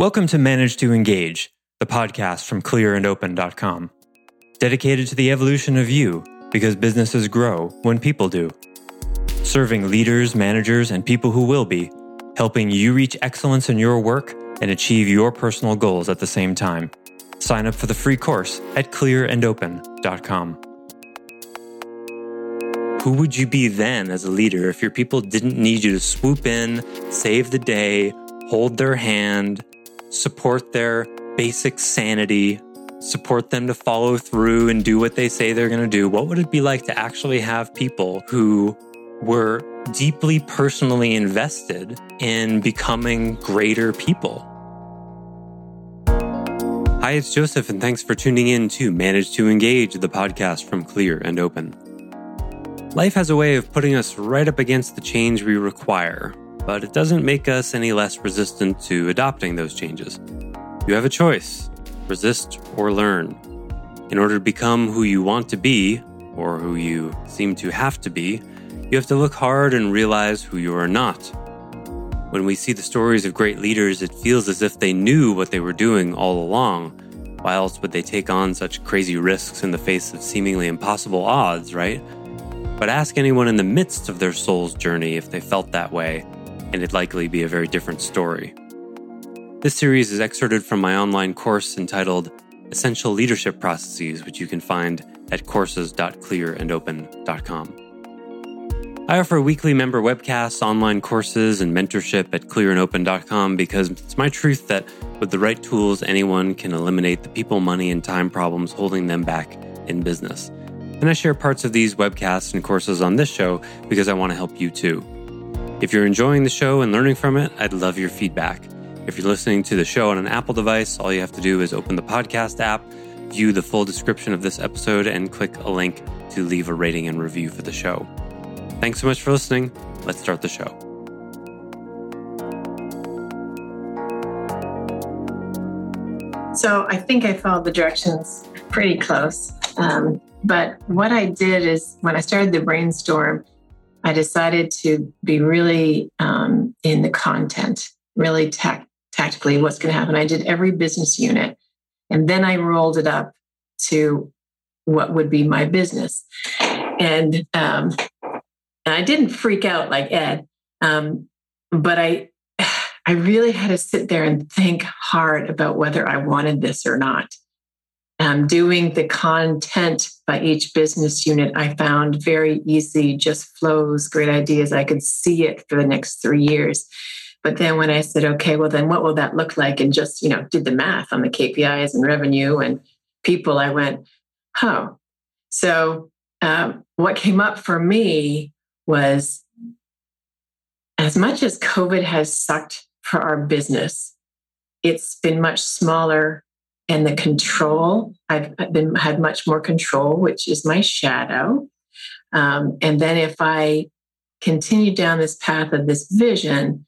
Welcome to Manage to Engage, the podcast from clearandopen.com. Dedicated to the evolution of you because businesses grow when people do. Serving leaders, managers, and people who will be, helping you reach excellence in your work and achieve your personal goals at the same time. Sign up for the free course at clearandopen.com. Who would you be then as a leader if your people didn't need you to swoop in, save the day, hold their hand, support their basic sanity, support them to follow through and do what they say they're going to do? What would it be like to actually have people who were deeply personally invested in becoming greater people? Hi, it's Joseph, and thanks for tuning in to Manage to Engage, the podcast from Clear and Open. Life has a way of putting us right up against the change we require, but it doesn't make us any less resistant to adopting those changes. You have a choice resist or learn. In order to become who you want to be, or who you seem to have to be, you have to look hard and realize who you are not. When we see the stories of great leaders, it feels as if they knew what they were doing all along. Why else would they take on such crazy risks in the face of seemingly impossible odds, right? But ask anyone in the midst of their soul's journey if they felt that way, and it'd likely be a very different story. This series is excerpted from my online course entitled Essential Leadership Processes, which you can find at courses.clearandopen.com. I offer weekly member webcasts, online courses, and mentorship at clearandopen.com because it's my truth that with the right tools, anyone can eliminate the people, money, and time problems holding them back in business. And I share parts of these webcasts and courses on this show because I want to help you too. If you're enjoying the show and learning from it, I'd love your feedback. If you're listening to the show on an Apple device, all you have to do is open the podcast app, view the full description of this episode, and click a link to leave a rating and review for the show. Thanks so much for listening. Let's start the show. So I think I followed the directions pretty close. Um, but what I did is when I started the brainstorm, I decided to be really um, in the content, really tac- tactically what's going to happen. I did every business unit and then I rolled it up to what would be my business. And, um, I didn't freak out like Ed, um, but I, I really had to sit there and think hard about whether I wanted this or not um, doing the content by each business unit, I found very easy, just flows, great ideas. I could see it for the next three years. But then when I said, okay, well, then what will that look like? And just, you know, did the math on the KPIs and revenue and people, I went, oh. So um, what came up for me was as much as COVID has sucked for our business, it's been much smaller and the control i've been had much more control which is my shadow. Um, and then if i continue down this path of this vision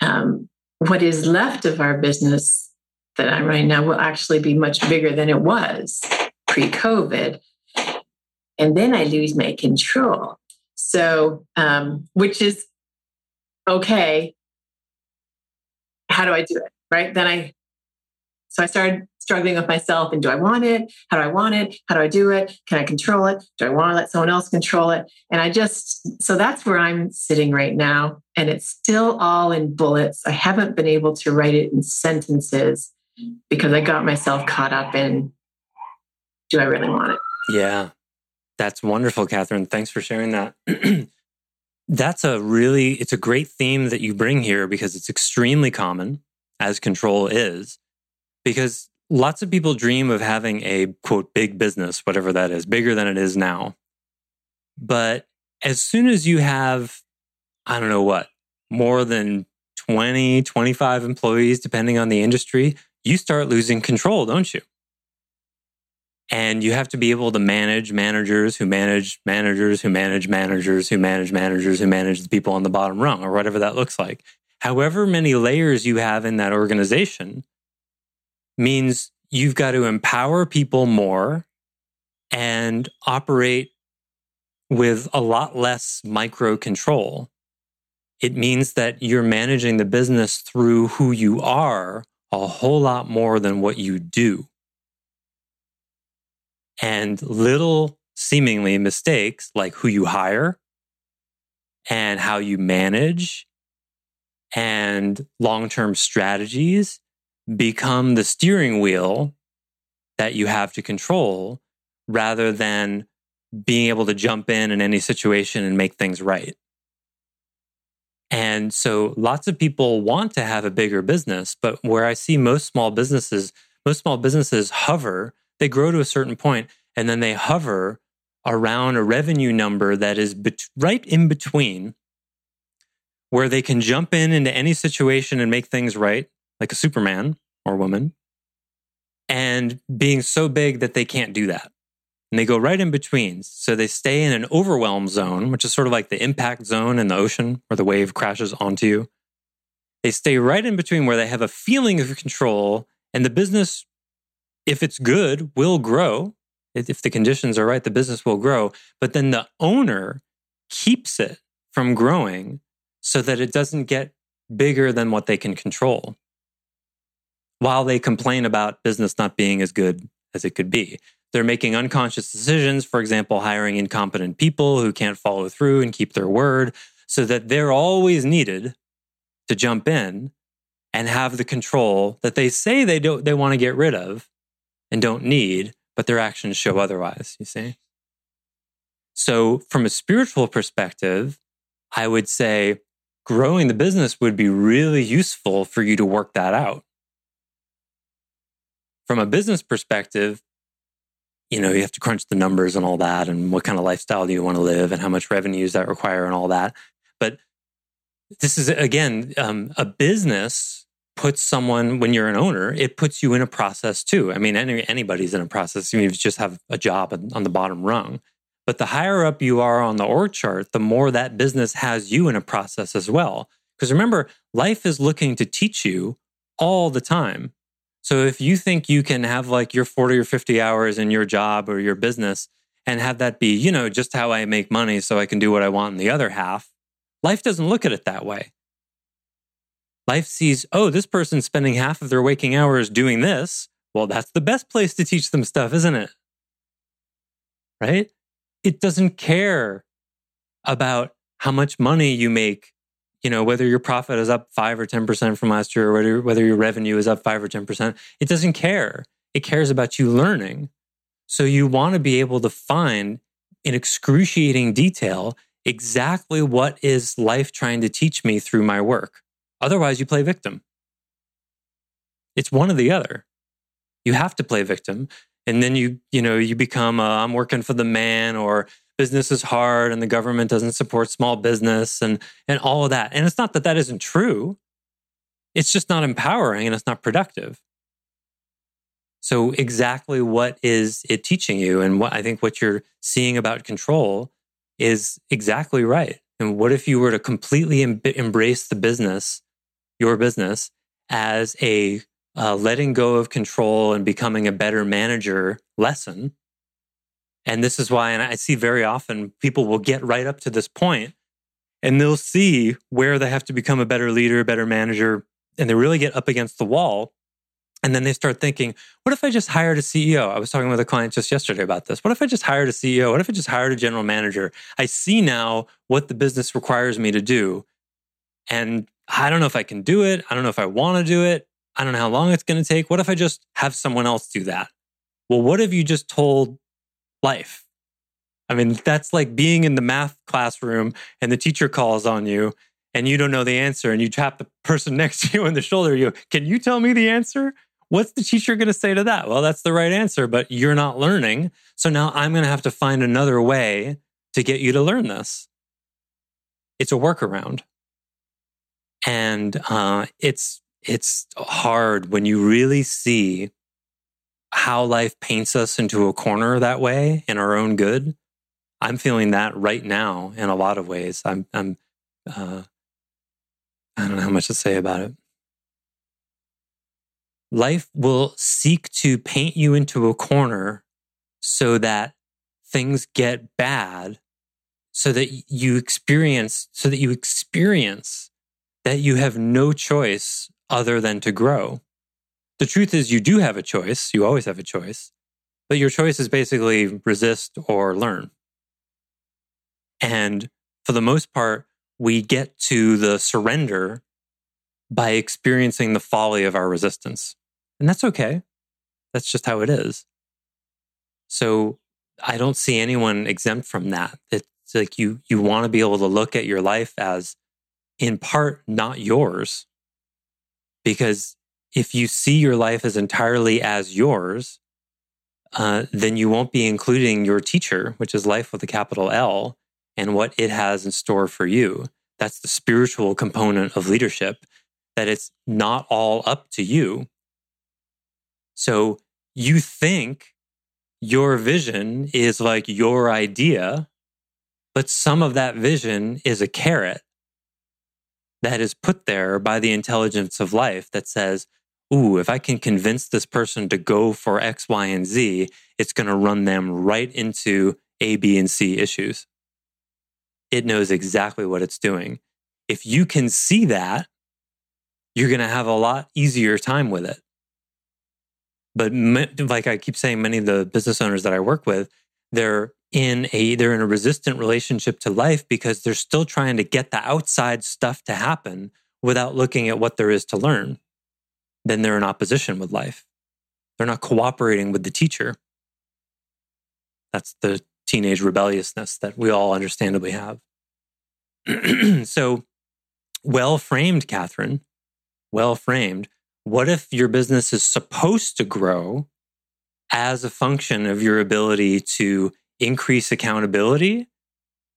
um, what is left of our business that i'm running now will actually be much bigger than it was pre-covid. And then i lose my control. So um, which is okay. How do i do it right? Then i so i started struggling with myself and do I want it? How do I want it? How do I do it? Can I control it? Do I want to let someone else control it? And I just, so that's where I'm sitting right now. And it's still all in bullets. I haven't been able to write it in sentences because I got myself caught up in do I really want it? Yeah. That's wonderful, Catherine. Thanks for sharing that. that's a really it's a great theme that you bring here because it's extremely common as control is because lots of people dream of having a quote big business, whatever that is, bigger than it is now. But as soon as you have, I don't know what, more than 20, 25 employees, depending on the industry, you start losing control, don't you? And you have to be able to manage managers who manage managers who manage managers who manage managers who manage the people on the bottom rung or whatever that looks like. However many layers you have in that organization, means you've got to empower people more and operate with a lot less micro control. It means that you're managing the business through who you are a whole lot more than what you do. And little seemingly mistakes like who you hire and how you manage and long term strategies become the steering wheel that you have to control rather than being able to jump in in any situation and make things right. And so lots of people want to have a bigger business, but where I see most small businesses, most small businesses hover, they grow to a certain point and then they hover around a revenue number that is bet- right in between where they can jump in into any situation and make things right, like a Superman or woman, and being so big that they can't do that. And they go right in between. So they stay in an overwhelm zone, which is sort of like the impact zone in the ocean where the wave crashes onto you. They stay right in between where they have a feeling of control and the business, if it's good, will grow. If the conditions are right, the business will grow. But then the owner keeps it from growing so that it doesn't get bigger than what they can control while they complain about business not being as good as it could be. They're making unconscious decisions, for example, hiring incompetent people who can't follow through and keep their word, so that they're always needed to jump in and have the control that they say they don't they want to get rid of and don't need, but their actions show otherwise, you see? So from a spiritual perspective, I would say growing the business would be really useful for you to work that out. From a business perspective, you know, you have to crunch the numbers and all that, and what kind of lifestyle do you want to live, and how much revenues that require, and all that. But this is again um, a business puts someone when you're an owner, it puts you in a process too. I mean, any, anybody's in a process. You just have a job on the bottom rung. But the higher up you are on the org chart, the more that business has you in a process as well. Because remember, life is looking to teach you all the time. So if you think you can have like your 40 or 50 hours in your job or your business and have that be, you know, just how I make money so I can do what I want in the other half, life doesn't look at it that way. Life sees, oh, this person's spending half of their waking hours doing this. Well, that's the best place to teach them stuff, isn't it? Right? it doesn't care about how much money you make you know whether your profit is up 5 or 10% from last year or whether, whether your revenue is up 5 or 10% it doesn't care. It cares about you learning. So you want to be able to find in excruciating detail exactly what is life trying to teach me through my work. Otherwise you play victim. It's one or the other. You have to play victim and then you you know you become uh, i am working for the man or business is hard and the government doesn't support small business and and all of that. And it's not that that isn't true. It's just not empowering and it's not productive. So exactly what is it teaching you? And what i think what you're seeing about control is exactly right. And what if you were to completely em- embrace the business your business as a uh, letting go of control and becoming a better manager lesson. And this is why, and I see very often people will get right up to this point and they'll see where they have to become a better leader, better manager, and they really get up against the wall. And then they start thinking, what if I just hired a CEO? I was talking with a client just yesterday about this. What if I just hired a CEO? What if I just hired a general manager? I see now what the business requires me to do. And I don't know if I can do it. I don't know if I want to do it. I don't know how long it's going to take. What if I just have someone else do that? Well, what have you just told life? I mean, that's like being in the math classroom and the teacher calls on you and you don't know the answer and you tap the person next to you on the shoulder. You, can you tell me the answer? What's the teacher going to say to that? Well, that's the right answer, but you're not learning. So now I'm going to have to find another way to get you to learn this. It's a workaround. And uh, it's it's hard when you really see how life paints us into a corner that way in our own good. I'm feeling that right now in a lot of ways. I'm, I'm, uh, I don't know how much to say about it. Life will seek to paint you into a corner so that things get bad, so that you experience, so that you experience that you have no choice other than to grow. The truth is, you do have a choice. You always have a choice. But your choice is basically resist or learn. And for the most part, we get to the surrender by experiencing the folly of our resistance. And that's okay. That's just how it is. So I don't see anyone exempt from that. It's like you you want to be able to look at your life as in part not yours. Because if you see your life as entirely as yours, uh, then you won't be including your teacher, which is life with a capital L, and what it has in store for you. That's the spiritual component of leadership, that it's not all up to you. So you think your vision is like your idea, but some of that vision is a carrot that is put there by the intelligence of life that says, Ooh, if I can convince this person to go for X, Y, and Z, it's going to run them right into A, B, and C issues. It knows exactly what it's doing. If you can see that, you're going to have a lot easier time with it. But like I keep saying, many of the business owners that I work with, they're in a they're in a resistant relationship to life because they're still trying to get the outside stuff to happen without looking at what there is to learn. Then they're in opposition with life. They're not cooperating with the teacher. That's the teenage rebelliousness that we all understandably have. so, well framed, Catherine, well framed. What if your business is supposed to grow as a function of your ability to increase accountability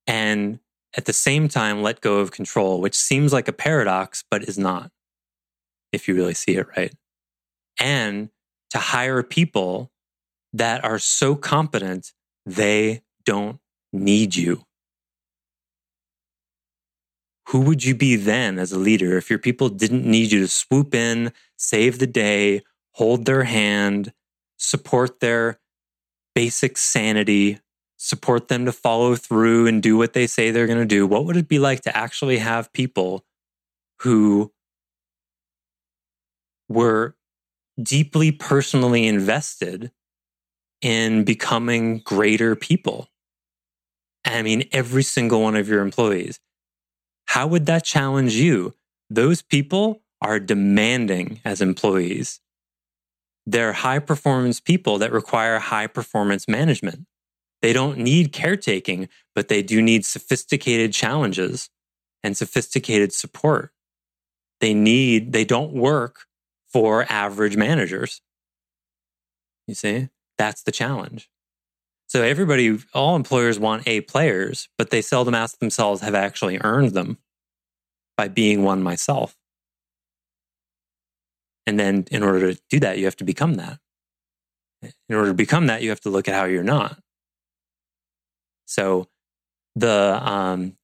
and at the same time let go of control, which seems like a paradox, but is not, if you really see it right. And to hire people that are so competent, they don't need you. Who would you be then as a leader if your people didn't need you to swoop in, save the day, hold their hand, support their basic sanity, support them to follow through and do what they say they're going to do, what would it be like to actually have people who were deeply personally invested in becoming greater people? I mean, every single one of your employees. How would that challenge you? Those people are demanding as employees. They're high performance people that require high performance management. They don't need caretaking, but they do need sophisticated challenges and sophisticated support. They need, they don't work for average managers. You see, that's the challenge. So everybody, all employers want A players, but they seldom ask themselves, have actually earned them by being one myself? And then in order to do that, you have to become that. In order to become that, you have to look at how you're not. So the um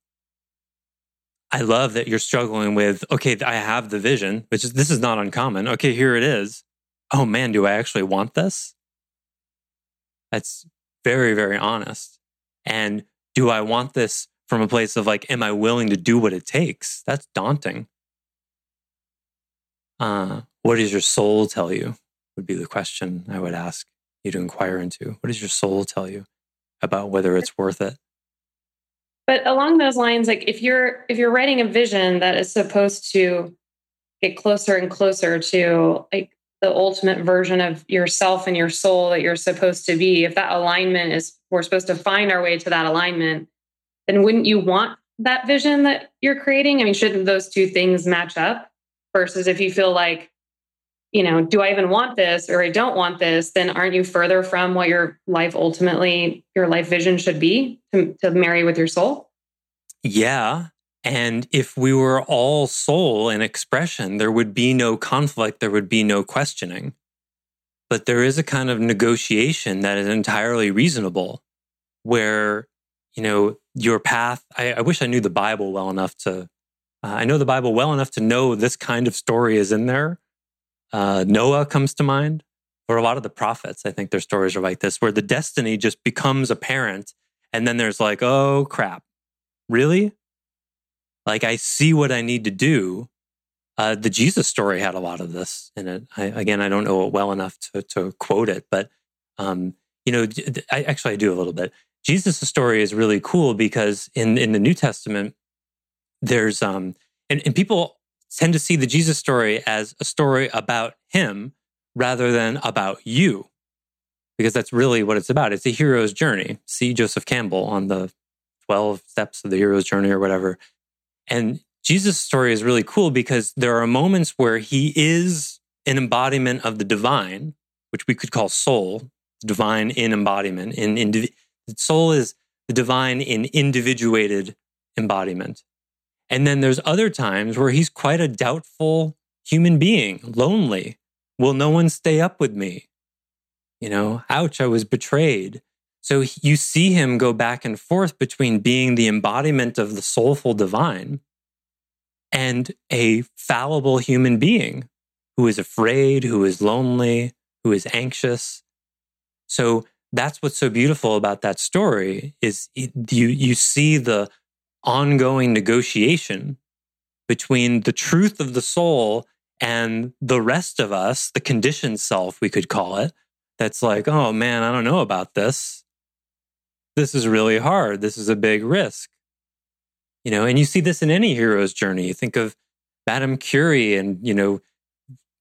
I love that you're struggling with, okay, I have the vision, which is this is not uncommon. Okay, here it is. Oh man, do I actually want this? That's very, very honest. And do I want this from a place of like, am I willing to do what it takes? That's daunting. Uh, what does your soul tell you? Would be the question I would ask you to inquire into. What does your soul tell you? about whether it's worth it. But along those lines, like if you're if you're writing a vision that is supposed to get closer and closer to like the ultimate version of yourself and your soul that you're supposed to be, if that alignment is we're supposed to find our way to that alignment, then wouldn't you want that vision that you're creating? I mean, shouldn't those two things match up? Versus if you feel like you know, do I even want this or I don't want this, then aren't you further from what your life ultimately, your life vision should be to, to marry with your soul? Yeah. And if we were all soul and expression, there would be no conflict, there would be no questioning. But there is a kind of negotiation that is entirely reasonable where, you know, your path. I, I wish I knew the Bible well enough to, uh, I know the Bible well enough to know this kind of story is in there uh, Noah comes to mind, or a lot of the prophets. I think their stories are like this, where the destiny just becomes apparent. And then there's like, oh crap, really? Like I see what I need to do. Uh, the Jesus story had a lot of this in it. I, again, I don't know it well enough to, to quote it, but um, you know, I actually I do a little bit. Jesus' story is really cool because in in the New Testament, there's um, and, and people tend to see the Jesus story as a story about him rather than about you, because that's really what it's about. It's a hero's journey. See Joseph Campbell on the 12 steps of the hero's journey or whatever. And Jesus' story is really cool because there are moments where he is an embodiment of the divine, which we could call soul, divine in embodiment. In, soul is the divine in individuated embodiment. And then there's other times where he's quite a doubtful human being, lonely. Will no one stay up with me? You know, ouch, I was betrayed. So you see him go back and forth between being the embodiment of the soulful divine and a fallible human being who is afraid, who is lonely, who is anxious. So that's what's so beautiful about that story is you you see the ongoing negotiation between the truth of the soul and the rest of us, the conditioned self, we could call it, that's like, oh man, I don't know about this this is really hard. This is a big risk. You know, and you see this in any hero's journey. You think of Madame Curie and, you know,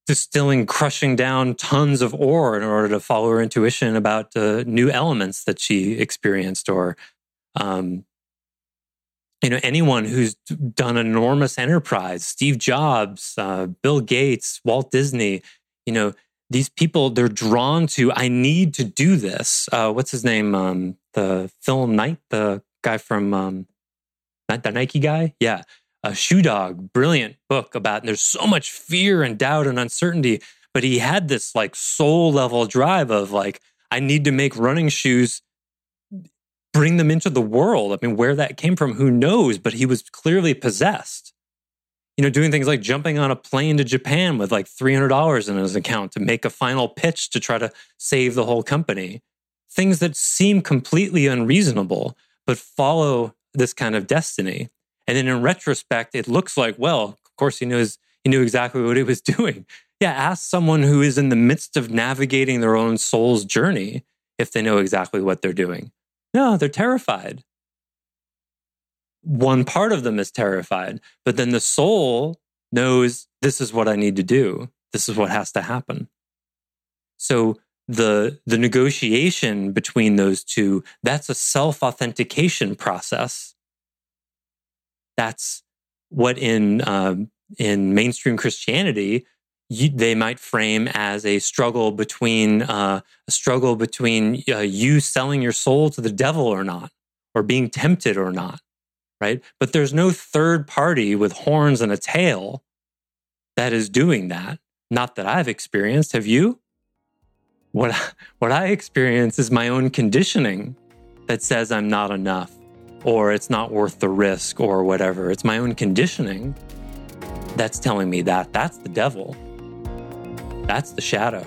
distilling, crushing down tons of ore in order to follow her intuition about uh, new elements that she experienced, or, um, you know, anyone who's done enormous enterprise, Steve Jobs, uh, Bill Gates, Walt Disney, you know, these people they're drawn to i need to do this. Uh, what's his name? Um, the Phil Knight the guy from um, the nike guy? Yeah. A shoe dog brilliant book about there's so much fear and doubt and uncertainty but he had this like soul level drive of like i need to make running shoes bring them into the world i mean where that came from who knows but he was clearly possessed you know, doing things like jumping on a plane to Japan with like $300 in his account to make a final pitch to try to save the whole company. Things that seem completely unreasonable, but follow this kind of destiny. And then in retrospect, it looks like, well, of course, he knows he knew exactly what he was doing. Yeah, ask someone who is in the midst of navigating their own soul's journey if they know exactly what they're doing. No, they're terrified one part of them is terrified, but then the soul knows this is what I need to do. This is what has to happen. So the the negotiation between those two that's a self authentication process. That's what in uh, in mainstream Christianity you, they might frame as a struggle between uh, a struggle between uh, you selling your soul to the devil or not, or being tempted or not right? But there's no third party with horns and a tail that is doing that. Not that I've experienced. Have you? What, what I experience is my own conditioning that says I'm not enough or it's not worth the risk or whatever. It's my own conditioning that's telling me that. That's the devil. That's the shadow.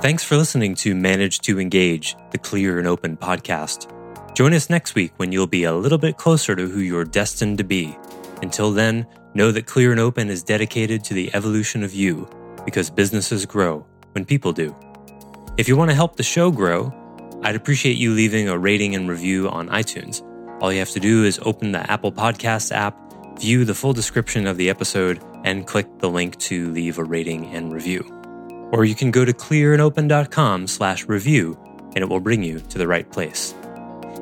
Thanks for listening to Manage to Engage, the Clear and Open podcast. Join us next week when you'll be a little bit closer to who you're destined to be. Until then, know that Clear and Open is dedicated to the evolution of you because businesses grow when people do. If you want to help the show grow, I'd appreciate you leaving a rating and review on iTunes. All you have to do is open the Apple Podcasts app, view the full description of the episode, and click the link to leave a rating and review or you can go to clearandopen.com slash review and it will bring you to the right place.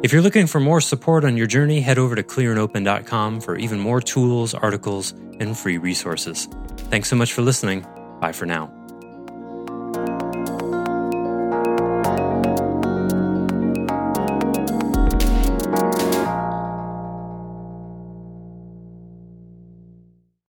If you're looking for more support on your journey, head over to clearandopen.com for even more tools, articles, and free resources. Thanks so much for listening. Bye for now.